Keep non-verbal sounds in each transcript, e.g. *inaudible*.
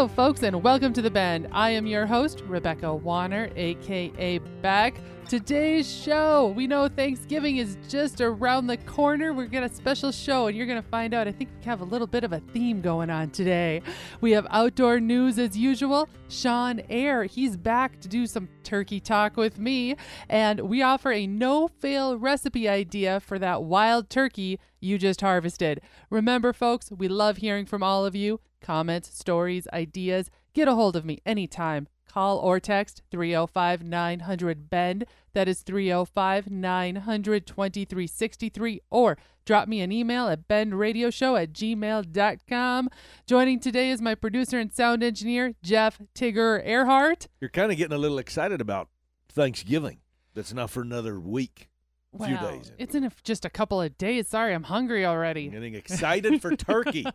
Hello, folks, and welcome to The Bend. I am your host, Rebecca Warner, aka Bec. Today's show, we know Thanksgiving is just around the corner. We're got a special show, and you're going to find out. I think we have a little bit of a theme going on today. We have outdoor news as usual. Sean Air, he's back to do some turkey talk with me, and we offer a no fail recipe idea for that wild turkey you just harvested. Remember, folks, we love hearing from all of you. Comments, stories, ideas. Get a hold of me anytime. Call or text 305 900 BEND. That is 305 900 2363. Or drop me an email at bendradioshow at gmail.com. Joining today is my producer and sound engineer, Jeff Tigger Earhart. You're kind of getting a little excited about Thanksgiving. That's not for another week. Wow, few days. It's in a, just a couple of days. Sorry, I'm hungry already. I'm Getting excited for turkey.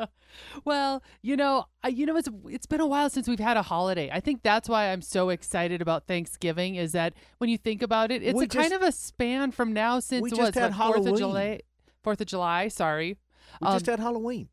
*laughs* well, you know, I, you know, it's it's been a while since we've had a holiday. I think that's why I'm so excited about Thanksgiving. Is that when you think about it, it's We a kind of a span from now since we what, just had Fourth of. July. Fourth of July. Sorry, We Um, just had Halloween.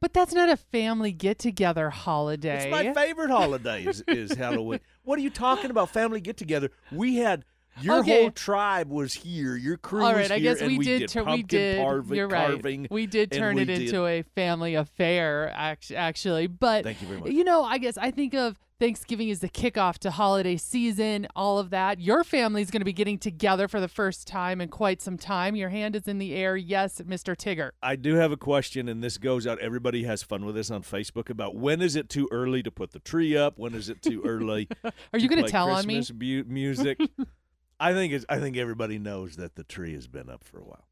but that's not a family get together holiday. It's my favorite holiday is, is Halloween. What are you talking about? Family get together. We had your Okay. whole tribe was here. Your crew All was right, I here, guess and we, we did. tur- pumpkin we did. carving, you're right. carving. we did turn it did- into a family affair, actually. But Thank you very much. You know, I guess I think of Thanksgiving as the kickoff to holiday season, all of that. Your family's going to be getting together for the first time in quite some time. Your hand is in the air. Yes, Mr. Tigger. I do have a question, and this goes out. Everybody has fun with this on Facebook about when is it too early to put the tree up? When is it too early? *laughs* Are to you going to tell on me? Christmas bu- music. *laughs* I think it's, I think everybody knows that the tree has been up for a while.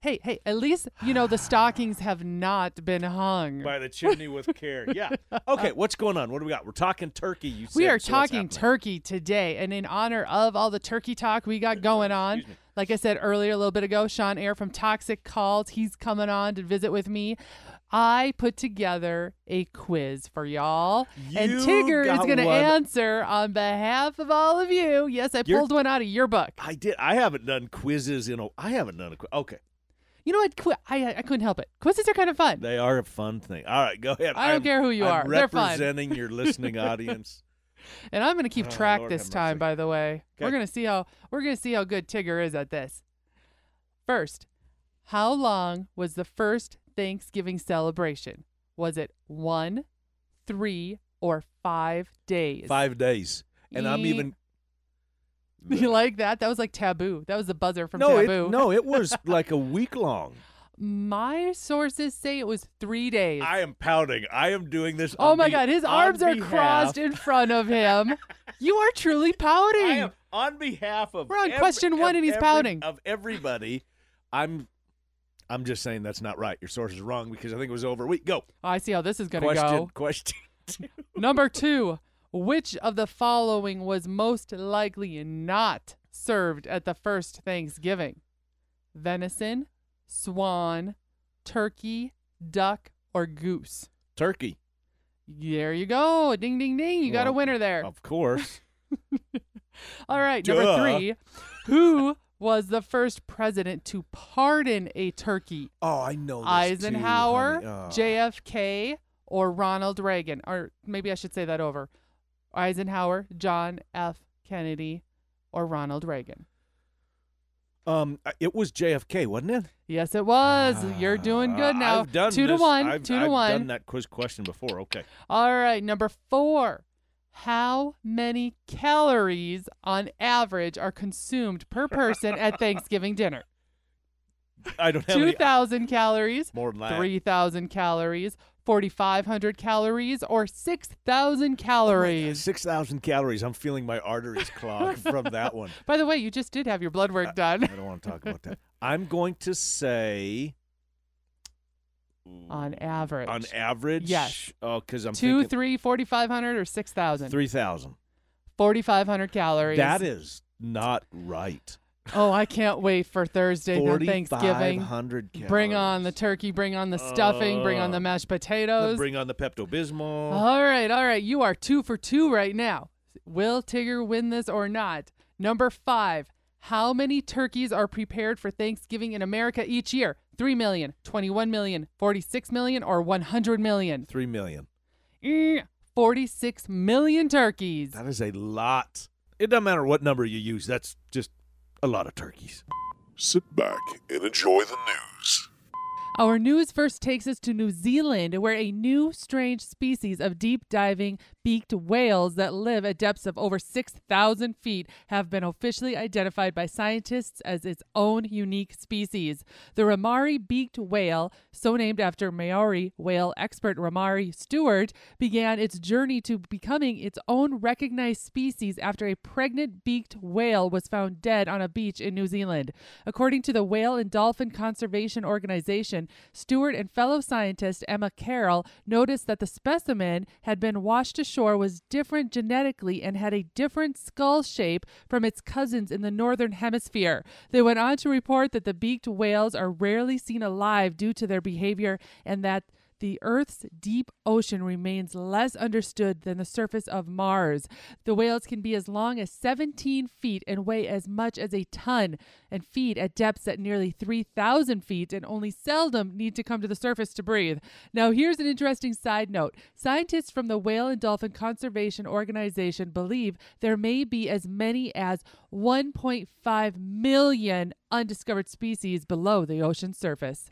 Hey, hey, at least, you know, the *sighs* stockings have not been hung. By the chimney with care. Yeah. *laughs* Okay, what's going on? What do we got? We're talking turkey. You we are so talking turkey today, and in honor of all the turkey talk we got going on, like I said earlier, a little bit ago, Sean Air from Toxic Calls, he's coming on to visit with me. I put together a quiz for y'all, and Tigger is going to answer on behalf of all of you. Yes, I You're- pulled one out of your book. I did. I haven't done quizzes in a. I haven't done a quiz. Okay, You know what? Qui- I I couldn't help it. Quizzes are kind of fun. they are a fun thing. All right, go ahead. I don't I'm- care who you I'm are. They're fun. representing your listening audience. *laughs* And I'm going to keep Oh, track Lord this time, by the way. We're going to see how we're going to see how good Tigger is at this. First, how long was the first Thanksgiving celebration? Was it 1, 3, or 5 days? Five days, and I'm even. *laughs* You like that? That was like taboo. That was the buzzer from no, Taboo. it, no, it was *laughs* like a week long. My sources say it was 3 days. I am pouting. I am doing this. oh my be- god, his arms are behalf- crossed in front of him. *laughs* you are truly pouting. I am on behalf of. We're on every- question one and he's every- pouting. Of everybody, I'm. I'm just saying that's not right. Your source is wrong because I think it was over a week. Go. Oh, I see how this is going to go. Question. *laughs* Number two, which of the following was most likely not served at the first Thanksgiving? Venison, swan, turkey, duck, or goose? Turkey. There you go. Ding, ding, ding. You got a winner there. Of course. *laughs* All right. Number three, who was the first president to pardon a turkey? Oh, I know. This Eisenhower, too. Oh. JFK, or Ronald Reagan. Or maybe I should say that over. Eisenhower, John F. Kennedy, or Ronald Reagan. Um, uh, it was JFK, wasn't it? Yes, it was. You're doing good now. I've done two to this- one. I've, two to I've one. done that quiz question before. Okay. All right. Number four. How many calories on average are consumed per person at Thanksgiving dinner? I don't have any 2,000 calories, more than that. 3,000 calories, 4,500 calories, or 6,000 calories. Six thousand calories. I'm feeling my arteries clog *laughs* from that one. By the way, you just did have your blood work done. I don't want to talk about that. I'm going to say On average. on average. Yes. Oh, because I'm Two, thinking three, 4,500 or 6,000? three thousand. 4,500 calories. That is not right. Oh, I can't wait for Thursday on Thanksgiving. hundred. Bring on the turkey, bring on the stuffing, bring on the Uh, mashed potatoes. Bring on the Pepto Bismol. All right, all right. You are two for two right now. Will Tigger win this or not? Number five. How many turkeys are prepared for Thanksgiving in America each year? 3 million, 21 million, 46 million, or 100 million? Three million. Eh, 46 million turkeys. That is a lot. It doesn't matter what number you use, that's just a lot of turkeys. Sit back and enjoy the news. Our news first takes us to New Zealand, where a new strange species of deep diving beaked whales that live at depths of over 6,000 feet have been officially identified by scientists as its own unique species. The Ramari beaked whale, so named after Maori whale expert Ramari Stewart, began its journey to becoming its own recognized species after a pregnant beaked whale was found dead on a beach in New Zealand. According to the Whale and Dolphin Conservation Organization, Stewart and fellow scientist Emma Carroll noticed that the specimen had been washed ashore was different genetically and had a different skull shape from its cousins in the northern hemisphere. They went on to report that the beaked whales are rarely seen alive due to their behavior and that the Earth's deep ocean remains less understood than the surface of Mars. The whales can be as long as 17 feet and weigh as much as a ton and feed at depths at nearly 3,000 feet and only seldom need to come to the surface to breathe. Now, here's an interesting side note scientists from the Whale and Dolphin Conservation Organization believe there may be as many as 1.5 million undiscovered species below the ocean surface.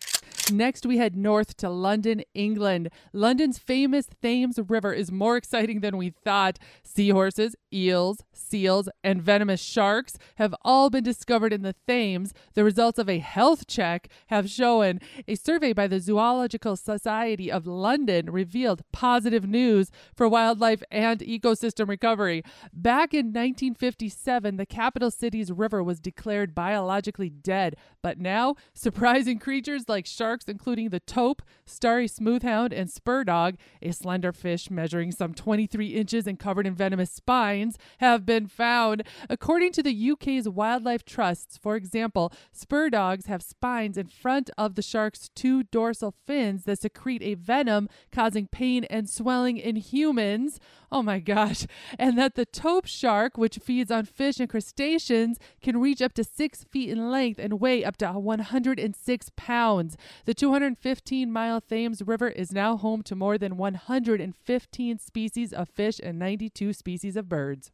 Next, we head north to London, England. London's famous Thames River is more exciting than we thought. Seahorses, eels, seals, and venomous sharks have all been discovered in the Thames. The results of a health check have shown a survey by the Zoological Society of London revealed positive news for wildlife and ecosystem recovery. Back in 1957, the capital city's river was declared biologically dead, but now surprising creatures like sharks, including the tope, starry smoothhound, and spur dog, a slender fish measuring some 23 inches and covered in venomous spines, have been found. According to the UK's wildlife trusts, for example, spur dogs have spines in front of the shark's two dorsal fins that secrete a venom causing pain and swelling in humans. Oh my gosh. And that the tope shark, which feeds on fish and crustaceans, can reach up to six feet in length and weigh up to 106 pounds. The 215 mile Thames River is now home to more than 115 species of fish and 92 species of birds.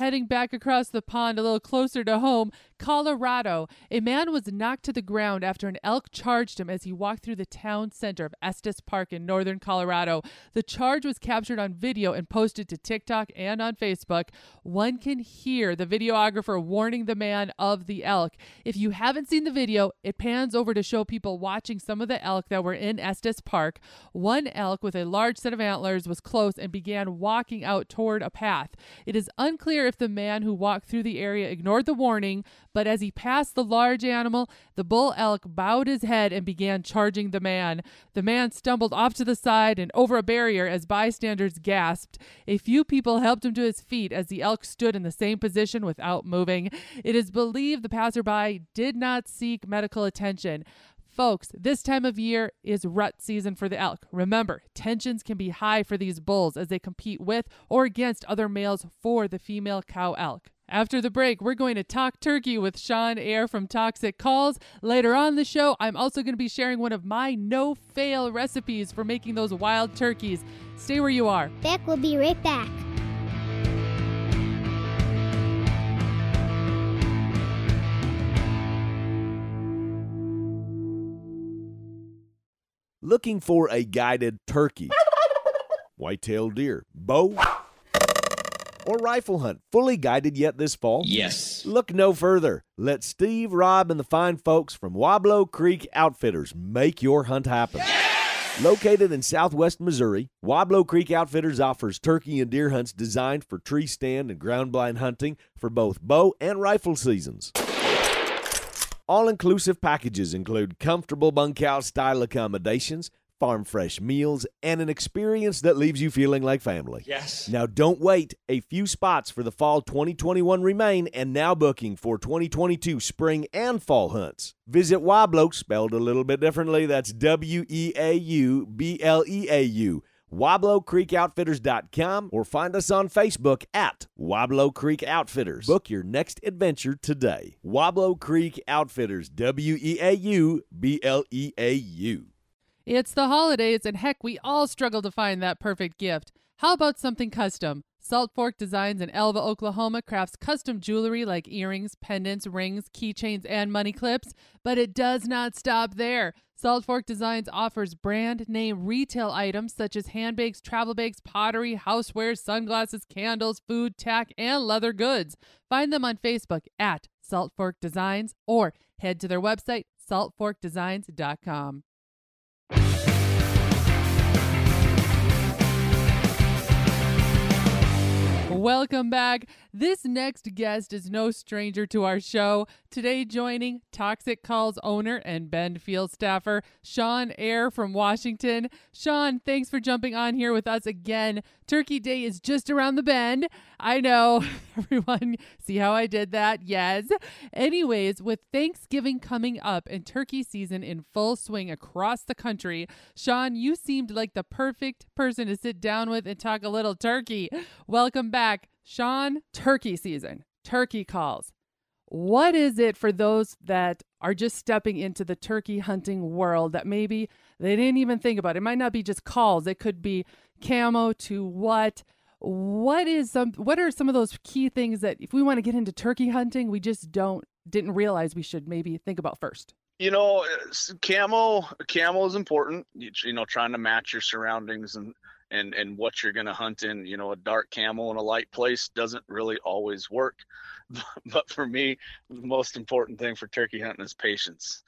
Heading back across the pond a little closer to home, Colorado. A man was knocked to the ground after an elk charged him as he walked through the town center of Estes Park in northern Colorado. The charge was captured on video and posted to TikTok and on Facebook. One can hear the videographer warning the man of the elk. If you haven't seen the video, it pans over to show people watching some of the elk that were in Estes Park. One elk with a large set of antlers was close and began walking out toward a path. It is unclear if the man who walked through the area ignored the warning, but as he passed the large animal, the bull elk bowed his head and began charging the man. The man stumbled off to the side and over a barrier as bystanders gasped. A few people helped him to his feet as the elk stood in the same position without moving. It is believed the passerby did not seek medical attention. Folks, this time of year is rut season for the elk. Remember, tensions can be high for these bulls as they compete with or against other males for the female cow elk. After the break, we're going to talk turkey with Sean Air from Toxic Calls. Later on the show, I'm also going to be sharing one of my no fail recipes for making those wild turkeys. Stay where you are. Bec will be right back. Looking for a guided turkey, *laughs* white-tailed deer, bow, or rifle hunt fully guided yet this fall? Yes. Look no further. Let Steve, Rob, and the fine folks from Weaubleau Creek Outfitters make your hunt happen. Located in southwest Missouri, Weaubleau Creek Outfitters offers turkey and deer hunts designed for tree stand and ground blind hunting for both bow and rifle seasons. All inclusive packages include comfortable bunkhouse style accommodations, farm fresh meals, and an experience that leaves you feeling like family. Yes. Now don't wait. A few spots for the fall 2021 remain and now booking for 2022 spring and fall hunts. Visit Weaubleau, spelled a little bit differently. That's W E A U B L E A U. WeaubleauCreekOutfitters.com or find us on Facebook at Weaubleau Creek Outfitters. Book your next adventure today. Weaubleau Creek Outfitters, W E A U B L E A U. It's the holidays, and heck, we all struggle to find that perfect gift. How about something custom? Salt Fork Designs in Alva, Oklahoma crafts custom jewelry like earrings, pendants, rings, keychains, and money clips. But it does not stop there. Salt Fork Designs offers brand name retail items such as handbags, travel bags, pottery, housewares, sunglasses, candles, food, tack, and leather goods. Find them on Facebook at Salt Fork Designs or head to their website, saltforkdesigns.com. Welcome back. This next guest is no stranger to our show. Today, joining Toxic Calls owner and Bend Field staffer Sean Air from Washington. Sean, thanks for jumping on here with us again. Turkey Day is just around the bend. I know, *laughs* everyone. See how I did that? Yes. Anyways, with Thanksgiving coming up and turkey season in full swing across the country, Sean, you seemed like the perfect person to sit down with and talk a little turkey. Welcome back, Sean. Turkey season, turkey calls. What is it for those that are just stepping into the turkey hunting world that maybe they didn't even think about? It might not be just calls, it could be camo to what? What is some what are some of those key things that if we want to get into turkey hunting, we just don't didn't realize we should maybe think about first? You know, camo camo is important. You, you know, trying to match your surroundings and and and what you're going to hunt in you know a dark camo in a light place doesn't really always work. *laughs* But for me the most important thing for turkey hunting is patience.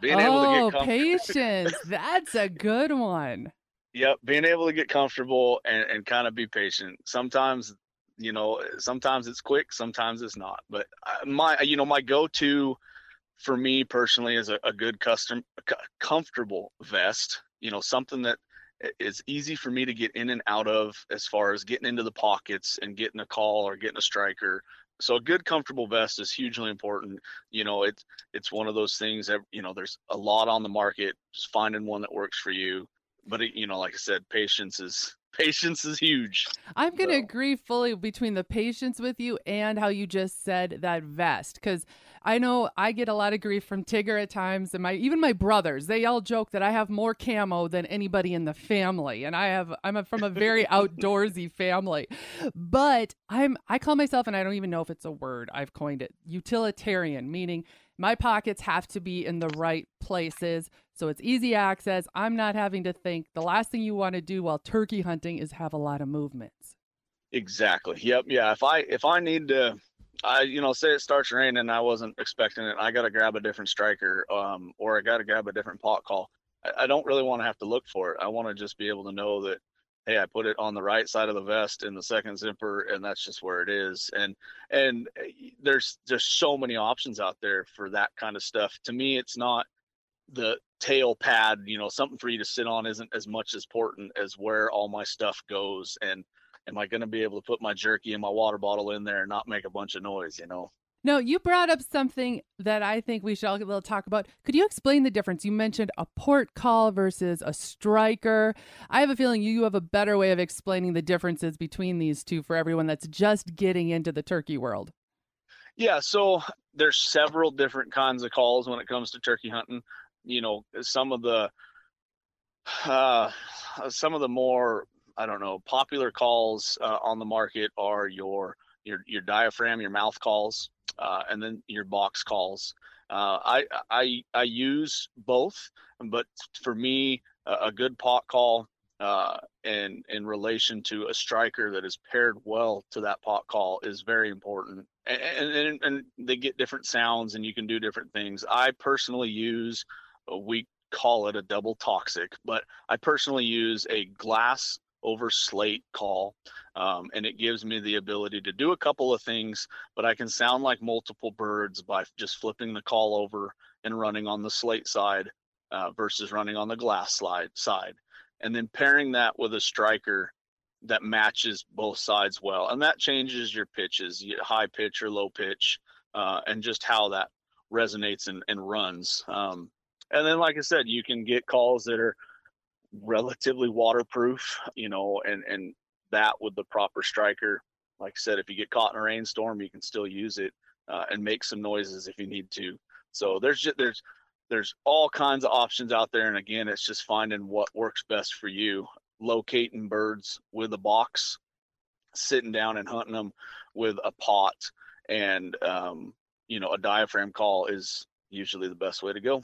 Being oh, able to get oh, patience. That's a good one. Yep being able to get comfortable and, and kind of be patient. Sometimes you know sometimes it's quick sometimes it's not. But uh, my you know my go-to for me personally is a, a good custom comfortable vest you know something that it's easy for me to get in and out of as far as getting into the pockets and getting a call or getting a striker. So a good comfortable vest is hugely important. You know it's it's one of those things that you know there's a lot on the market just finding one that works for you. But it, you know like i said patience is *laughs* patience is huge. I'm going to so. agree fully between the patience with you and how you just said that vest because I know I get a lot of grief from Tigger at times and my even my brothers. They all joke that I have more camo than anybody in the family and I have I'm a, from a very *laughs* outdoorsy family. But I'm I call myself and I don't even know if it's a word. I've coined it utilitarian meaning my pockets have to be in the right places so it's easy access. I'm not having to think. The last thing you want to do while turkey hunting is have a lot of movements. Exactly. Yep. Yeah. If I if I need to, I you know say it starts raining and I wasn't expecting it. I got to grab a different striker, um, or I got to grab a different pot call. I, I don't really want to have to look for it. I want to just be able to know that hey i put it on the right side of the vest in the second zipper and that's just where it is and and eh, there's just so many options out there for that kind of stuff to me it's not the tail pad, you know, something for you to sit on isn't as much as important as where all my stuff goes. And am I going to be able to put my jerky and my water bottle in there and not make a bunch of noise, you know? No, you brought up something that I think we should all talk about. Could you explain the difference? You mentioned a pot call versus a striker. I have a feeling you have a better way of explaining the differences between these two for everyone that's just getting into the turkey world. Yeah, so there's several different kinds of calls when it comes to turkey hunting you know some of the uh, some of the more I don't know popular calls uh, on the market are your your your diaphragm, your mouth calls, uh, and then your box calls. Uh, I I I use both, but for me, a, good pot call uh, in in relation to a striker that is paired well to that pot call is very important. And, and and they get different sounds, and you can do different things. I personally use we call it a double toxic, but I personally use a glass over slate call um, and it gives me the ability to do a couple of things but i can sound like multiple birds by just flipping the call over and running on the slate side uh, versus running on the glass slide side. And then pairing that with a striker that matches both sides well and that changes your pitches you high pitch or low pitch uh, and just how that resonates and, and runs um, and then, like I said, you can get calls that are relatively waterproof, you know, and and that with the proper striker. Like I said, if you get caught in a rainstorm, you can still use it uh, and make some noises if you need to. So there's just there's there's all kinds of options out there. And again, it's just finding what works best for you. Locating birds with a box, sitting down and hunting them with a pot, and um, you know, a diaphragm call is usually the best way to go.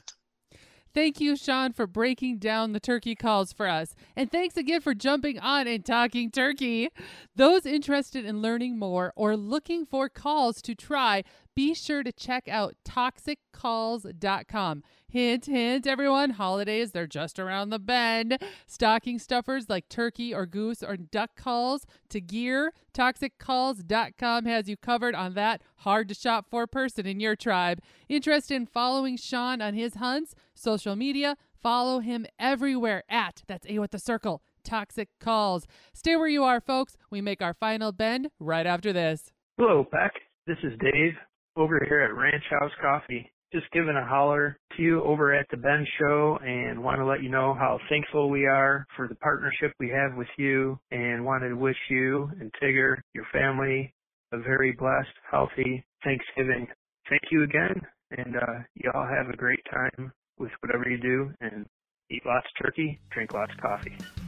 Thank you, Sean, for breaking down the turkey calls for us. And thanks again for jumping on and talking turkey. Those interested in learning more or looking for calls to try, be sure to check out toxiccalls.com. Hint, hint, everyone, holidays, they're just around the bend. Stocking stuffers like turkey or goose or duck calls to gear. ToxicCalls.com has you covered on that hard to shop for person in your tribe. Interested in following Sean on his hunts, social media, follow him everywhere at, that's A with the circle, Toxic Calls. Stay where you are, folks. We make our final bend right after this. Hello, Bec. This is Dave over here at Ranch House Coffee just giving a holler to you over at the Bend Show and want to let you know how thankful we are for the partnership we have with you and wanted to wish you and Tigger, your family, a very blessed, healthy Thanksgiving. Thank you again, and uh, you all have a great time with whatever you do and eat lots of turkey, drink lots of coffee.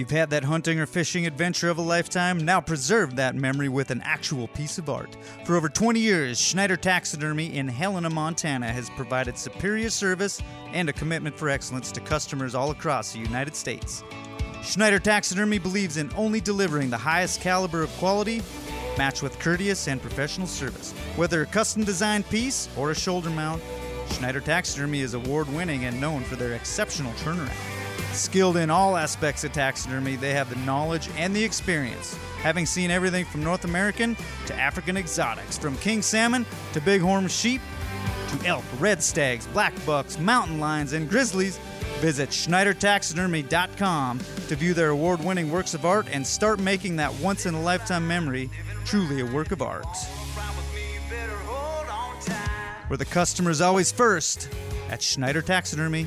You've had that hunting or fishing adventure of a lifetime. Now preserve that memory with an actual piece of art. For over 20 years, Schneider Taxidermy in Helena, Montana has provided superior service and a commitment for excellence to customers all across the United States. Schneider Taxidermy believes in only delivering the highest caliber of quality, matched with courteous and professional service. Whether a custom designed piece or a shoulder mount, Schneider Taxidermy is award winning and known for their exceptional turnaround. Skilled in all aspects of taxidermy, they have the knowledge and the experience, having seen everything from North American to African exotics, from king salmon to bighorn sheep to elk, red stags, black bucks, mountain lions, and grizzlies. Visit SchneiderTaxidermy.com to view their award winning works of art and start making that once in a lifetime memory truly a work of art. Where the customer is always first at Schneider Taxidermy.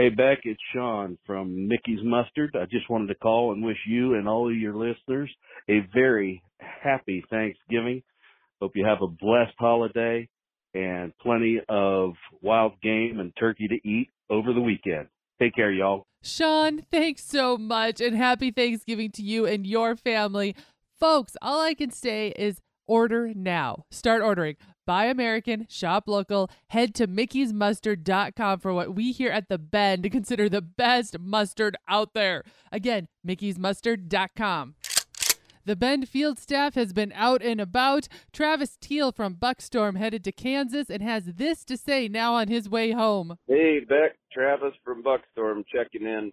Hey, Bec, it's Sean from Mickey's Mustard. I just wanted to call and wish you and all of your listeners a very happy Thanksgiving. Hope you have a blessed holiday and plenty of wild game and turkey to eat over the weekend. Take care, y'all. Sean, thanks so much and happy Thanksgiving to you and your family. Folks, all I can say is order now. Start ordering. Buy American, shop local. Head to mickey'smustard.com for what we here at the Bend consider the best mustard out there. Again, mickey'smustard.com. The Bend field staff has been out and about. Travis Teal from Buckstorm headed to Kansas and has this to say now on his way home. Hey, Bec, Travis from Buckstorm checking in.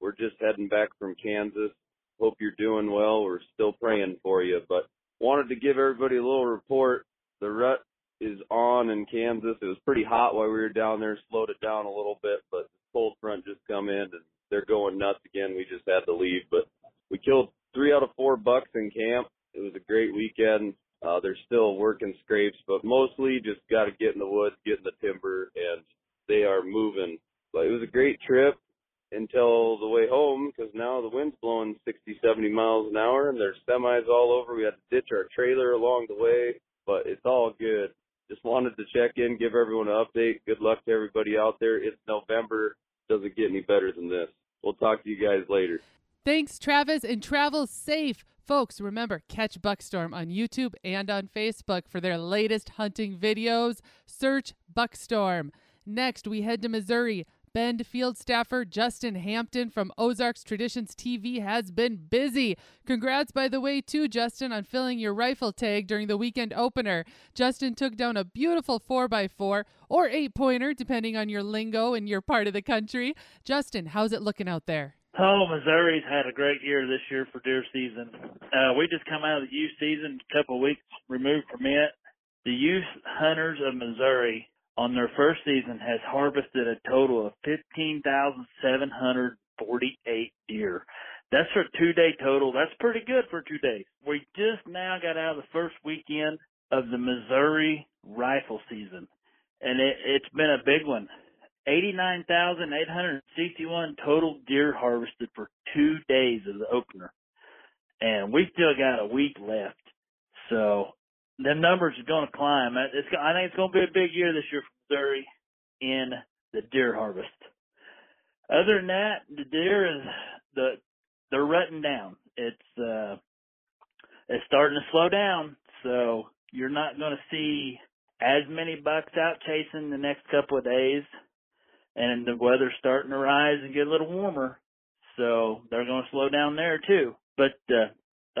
We're just heading back from Kansas. Hope you're doing well. We're still praying for you, but wanted to give everybody a little report. The rut is on in Kansas. It was pretty hot while we were down there, slowed it down a little bit, but the cold front just come in and they're going nuts again. We just had to leave, but we killed three out of four bucks in camp. It was a great weekend. Uh, they're still working scrapes, but mostly just got to get in the woods, get in the timber, and they are moving. But it was a great trip until the way home because now the wind's blowing 60, 70 miles an hour and there's semis all over. We had to ditch our trailer along the way, but it's all good. Just wanted to check in, give everyone an update. Good luck to everybody out there. It's November. Doesn't get any better than this. We'll talk to you guys later. Thanks, Travis, and travel safe. Folks, remember, catch Buckstorm on YouTube and on Facebook for their latest hunting videos. Search Buckstorm. Next, we head to Missouri. Bend field staffer Justin Hampton from Ozarks Traditions TV has been busy. Congrats, by the way, too, Justin, on filling your rifle tag during the weekend opener. Justin took down a beautiful 4x4 or 8 pointer, depending on your lingo and your part of the country. Justin, how's it looking out there? Oh, Missouri's had a great year this year for deer season. Uh, we just come out of the youth season, a couple weeks removed from it. The youth hunters of Missouri on their first season has harvested a total of 15,748 deer. That's for two day total. That's pretty good for two days. We just now got out of the first weekend of the Missouri rifle season and it, it's been a big one. 89,861 total deer harvested for two days of the opener. And we still got a week left. So the numbers are going to climb. It's, I think it's going to be a big year this year for Missouri in the deer harvest. Other than that, the deer is the they're rutting down. It's uh it's starting to slow down, so you're not going to see as many bucks out chasing the next couple of days. And the weather's starting to rise and get a little warmer, so they're going to slow down there too. But uh,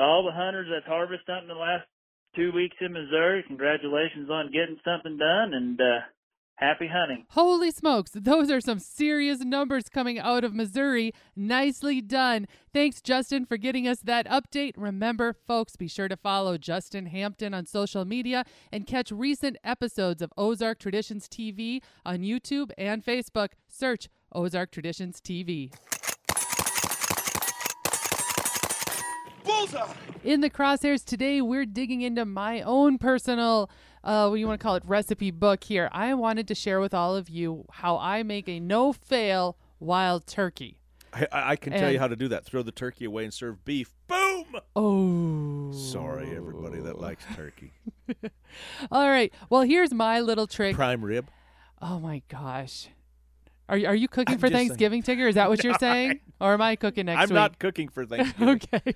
all the hunters that's harvested in the last two weeks in Missouri, congratulations on getting something done, and uh, Happy hunting. Holy smokes, those are some serious numbers coming out of Missouri. Nicely done. Thanks, Justin, for getting us that update. Remember, folks, be sure to follow Justin Hampton on social media and catch recent episodes of Ozark Traditions TV on YouTube and Facebook. Search Ozark Traditions TV. Bullseye! In the crosshairs today, we're digging into my own personal uh, what do you want to call it, recipe book here. I wanted to share with all of you how I make a no fail wild turkey. I, I can tell you how to do that. Throw the turkey away and serve beef. Boom! Oh. Sorry, everybody that likes turkey. *laughs* all right. Well, here's my little trick. Prime rib. Oh my gosh. Are you, are you cooking I'm for just saying. Thanksgiving, Tigger? Is that what you're *laughs* saying? Or am I cooking next I'm week? not cooking for Thanksgiving. *laughs* okay.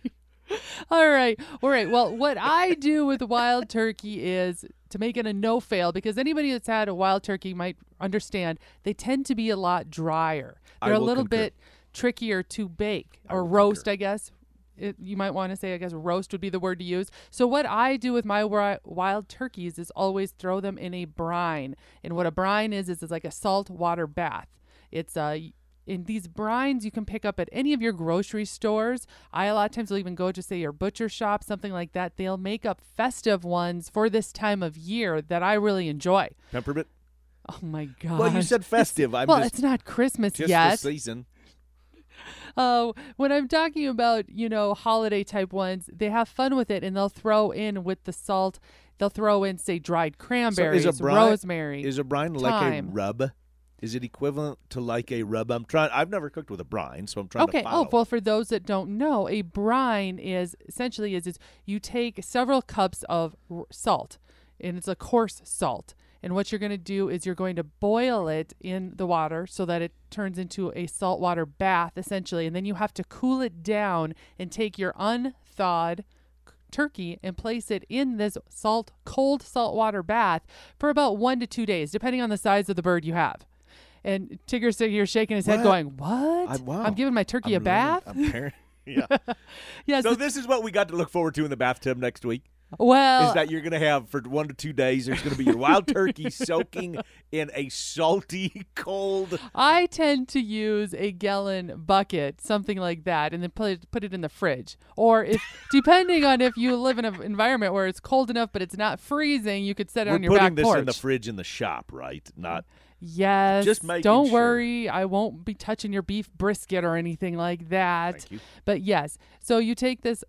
*laughs* All right. All right. Well, what I do with wild turkey is to make it a no fail because anybody that's had a wild turkey might understand they tend to be a lot drier. They're a little concur. bit trickier to bake or will roast, concur. I guess. It, you might want to say, I guess, roast would be the word to use. So, what I do with my wi- wild turkeys is always throw them in a brine. And what a brine is, is it's like a salt water bath. It's uh, in these brines you can pick up at any of your grocery stores. I a lot of times will even go to say your butcher shop, something like that. They'll make up festive ones for this time of year that I really enjoy. Peppermint. Oh my god! Well, you said festive. I'm well, just, it's not Christmas just yet. Just the season. Uh, *laughs* when I'm talking about, you know, holiday type ones, they have fun with it and they'll throw in with the salt, they'll throw in, say, dried So cranberries, is a brine, rosemary. Is a brine like a rub? Is it equivalent to like a rub? I'm trying. I've never cooked with a brine, so I'm trying okay. Oh, well, for those that don't know, a brine is essentially is, is you take several cups of r- salt, and it's a coarse salt. And what you're going to do is you're going to boil it in the water so that it turns into a saltwater bath, essentially. And then you have to cool it down and take your unthawed turkey and place it in this salt, cold saltwater bath for about one to two days, depending on the size of the bird you have. And Tigger's sitting here shaking his head, What? going, "What? I- wow. I'm giving my turkey a bath." *laughs* yeah. yes. So this is what we got to look forward to in the bathtub next week. well, is that you're going to have for one to two days? There's going to be your wild turkey *laughs* soaking in a salty, *laughs* cold. I tend to use a gallon bucket, something like that, and then put it, put it in the fridge. Or if, depending on if you live in an environment where it's cold enough but it's not freezing, you could set it We're on your putting back this porch. in the fridge in the shop, right? Not yes. Just making Don't sure. worry, I won't be touching your beef brisket or anything like that. Thank you. But yes, so you take this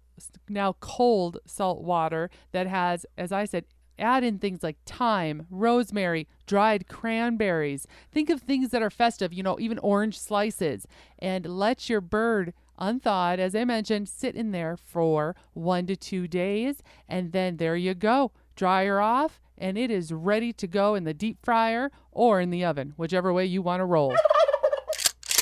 now cold salt water that has, as I said, add in things like thyme, rosemary, dried cranberries. Think of things that are festive, you know, even orange slices, and let your bird unthawed, as I mentioned, sit in there for one to two days, and then there you go. Dry her off, and it is ready to go in the deep fryer or in the oven, whichever way you want to roll. *laughs*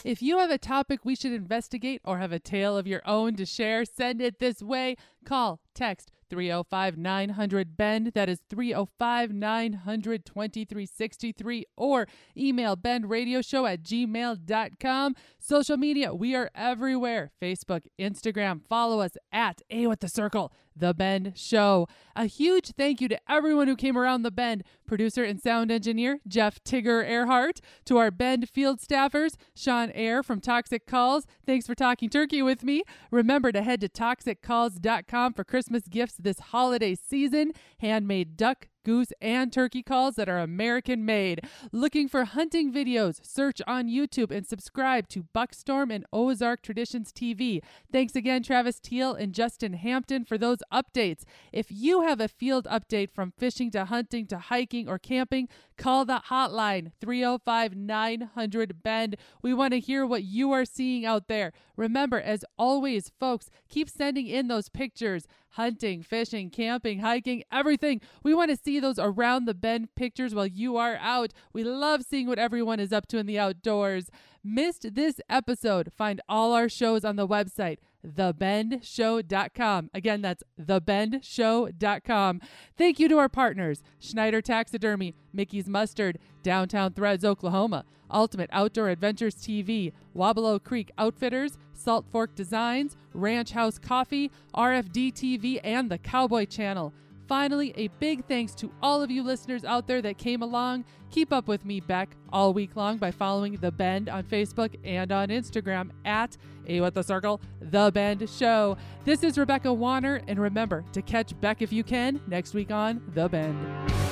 If you have a topic we should investigate or have a tale of your own to share, send it this way. Call, text 305 900 Bend. That is 305 900 2363. Or email bendradioshow at gmail.com. Social media, we are everywhere Facebook, Instagram. Follow us at A with the Circle, The Bend Show. A huge thank you to everyone who came around the bend producer and sound engineer Jeff Tigger Earhart, to our Bend field staffers, Sean Air from Toxic Calls. Thanks for talking turkey with me. Remember to head to toxiccalls.com for Christmas gifts this holiday season. Handmade duck, goose, and turkey calls that are American made. Looking for hunting videos? Search on YouTube and subscribe to Buckstorm and Ozark Traditions TV. Thanks again, Travis Teal and Justin Hampton, for those updates. If you have a field update from fishing to hunting to hiking or camping, call the hotline 305 900 Bend. We want to hear what you are seeing out there. Remember, as always, folks, keep sending in those pictures hunting, fishing, camping, hiking, everything. We want to see those around the bend pictures while you are out. We love seeing what everyone is up to in the outdoors. Missed this episode? Find all our shows on the website thebendshow.com. Again, that's thebendshow.com. Thank you to our partners Schneider Taxidermy, Mickey's Mustard, Downtown Threads, Oklahoma, Ultimate Outdoor Adventures TV, Weaubleau Creek Outfitters, Salt Fork Designs, Ranch House Coffee, RFD TV, and the Cowboy Channel. Finally, a big thanks to all of you listeners out there that came along. Keep up with me, Bec, all week long by following The Bend on Facebook and on Instagram at A with the Circle, The Bend Show. This is Rebecca Warner, and remember to catch Bec if you can next week on The Bend.